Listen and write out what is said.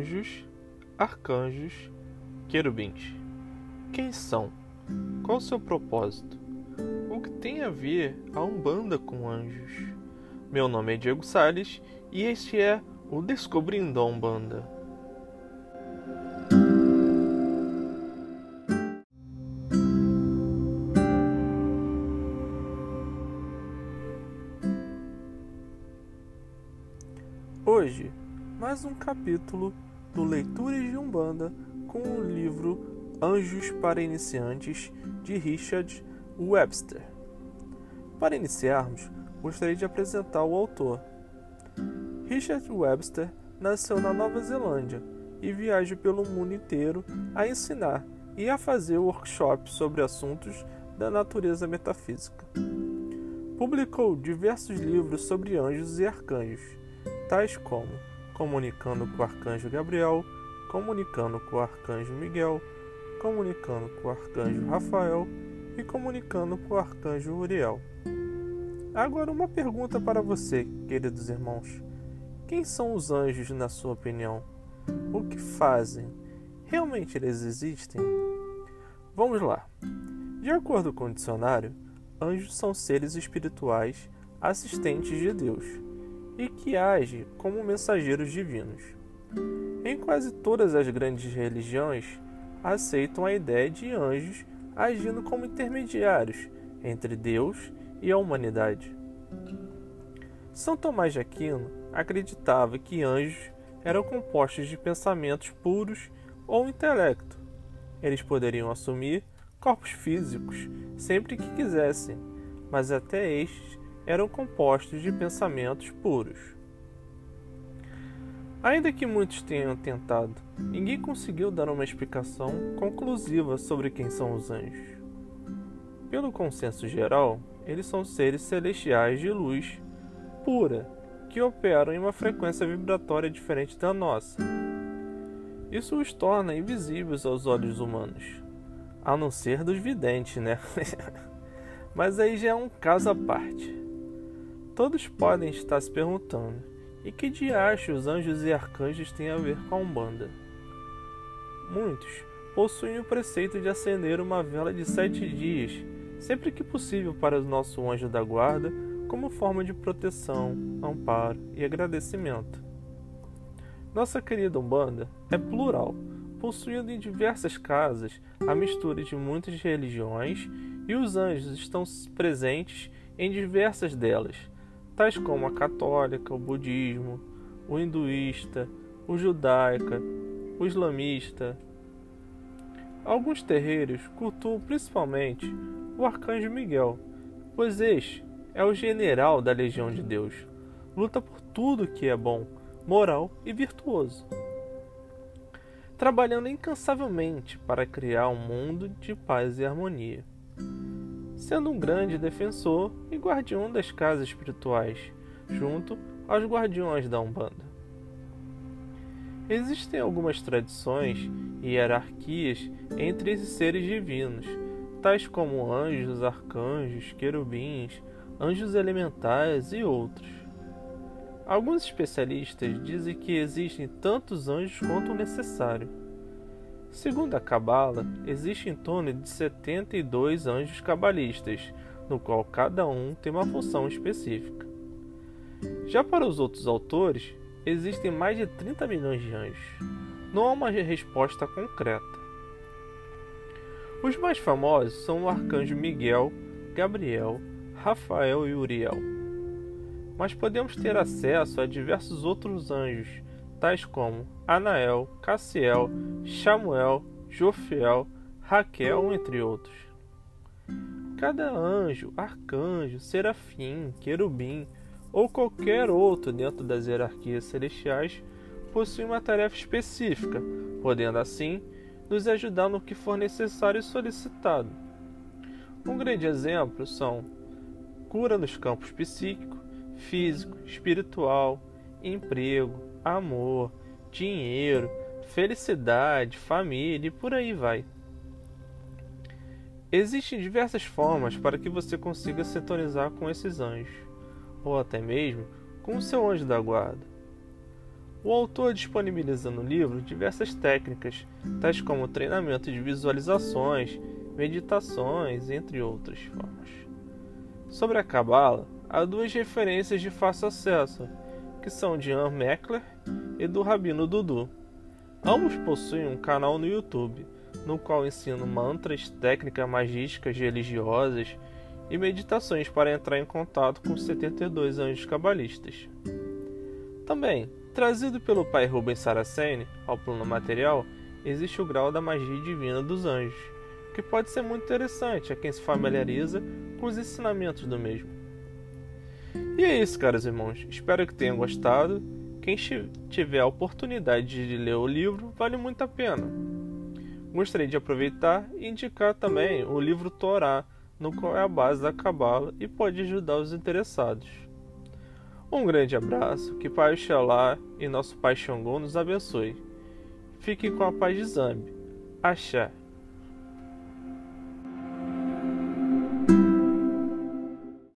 Anjos, arcanjos, querubins. Quem são? Qual o seu propósito? O que tem a ver a Umbanda com anjos? Meu nome é Diego Sales e este é o Descobrindo a Umbanda. Hoje, mais um capítulo do Leituras de Umbanda com o livro Anjos para Iniciantes de Richard Webster. Para iniciarmos, gostaria de apresentar o autor. Richard Webster nasceu na Nova Zelândia e viaja pelo mundo inteiro a ensinar e a fazer workshops sobre assuntos da natureza metafísica. Publicou diversos livros sobre anjos e arcanjos tais como comunicando com o arcanjo Gabriel, comunicando com o arcanjo Miguel, comunicando com o arcanjo Rafael e comunicando com o arcanjo Uriel. Agora, uma pergunta para você, queridos irmãos: quem são os anjos, na sua opinião? O que fazem? Realmente eles existem? Vamos lá. De acordo com o dicionário, anjos são seres espirituais assistentes de Deus e que age como mensageiros divinos. Em quase todas as grandes religiões, aceitam a ideia de anjos agindo como intermediários entre Deus e a humanidade. São Tomás de Aquino acreditava que anjos eram compostos de pensamentos puros ou intelecto. Eles poderiam assumir corpos físicos sempre que quisessem, mas até estes eram compostos de pensamentos puros. Ainda que muitos tenham tentado, ninguém conseguiu dar uma explicação conclusiva sobre quem são os anjos. Pelo consenso geral, eles são seres celestiais de luz pura que operam em uma frequência vibratória diferente da nossa. Isso os torna invisíveis aos olhos humanos, a não ser dos videntes, né? Mas aí já é um caso à parte. Todos podem estar se perguntando: e que diacho os anjos e arcanjos têm a ver com a Umbanda? Muitos possuem o preceito de acender uma vela de sete dias, sempre que possível, para o nosso anjo da guarda, como forma de proteção, amparo e agradecimento. Nossa querida Umbanda é plural, possuindo em diversas casas a mistura de muitas religiões e os anjos estão presentes em diversas delas, tais como a católica, o budismo, o hinduísta, o judaica, o islamista. Alguns terreiros cultuam principalmente o arcanjo Miguel, pois este é o general da legião de Deus. Luta por tudo que é bom, moral e virtuoso. Trabalhando incansavelmente para criar um mundo de paz e harmonia sendo um grande defensor e guardião das casas espirituais, junto aos guardiões da Umbanda. Existem algumas tradições e hierarquias entre esses seres divinos, tais como anjos, arcanjos, querubins, anjos elementais e outros. Alguns especialistas dizem que existem tantos anjos quanto necessário Segundo a Cabala, existem em torno de 72 anjos cabalistas, no qual cada um tem uma função específica. Já para os outros autores, existem mais de 30 milhões de anjos. Não há uma resposta concreta. Os mais famosos são o arcanjo Miguel, Gabriel, Rafael e Uriel. Mas podemos ter acesso a diversos outros anjos, tais como Anael, Cassiel, Samuel, Jofiel, Raquel, entre outros. Cada anjo, arcanjo, serafim, querubim ou qualquer outro dentro das hierarquias celestiais possui uma tarefa específica, podendo assim nos ajudar no que for necessário e solicitado. Um grande exemplo são cura nos campos psíquico, físico, espiritual, emprego, amor, dinheiro, felicidade, família e por aí vai. Existem diversas formas para que você consiga sintonizar com esses anjos, ou até mesmo com o seu anjo da guarda. O autor disponibiliza no livro diversas técnicas, tais como treinamento de visualizações, meditações, entre outras formas. Sobre a Cabala, há duas referências de fácil acesso, que são de Ian Meckler e do Rabino Dudu. Ambos possuem um canal no YouTube, no qual ensinam mantras, técnicas magísticas religiosas e meditações para entrar em contato com os 72 anjos cabalistas. Também, trazido pelo pai Rubens Saraceni ao plano material, existe o grau da magia divina dos anjos, que pode ser muito interessante a quem se familiariza com os ensinamentos do mesmo. E é isso, caros irmãos. Espero que tenham gostado. Quem tiver a oportunidade de ler o livro, vale muito a pena. Gostaria de aproveitar e indicar também o livro Torá, no qual é a base da Cabala e pode ajudar os interessados. Um grande abraço, que Pai Oxalá e nosso Pai Xangô nos abençoe. Fique com a paz de Zambi. Axé.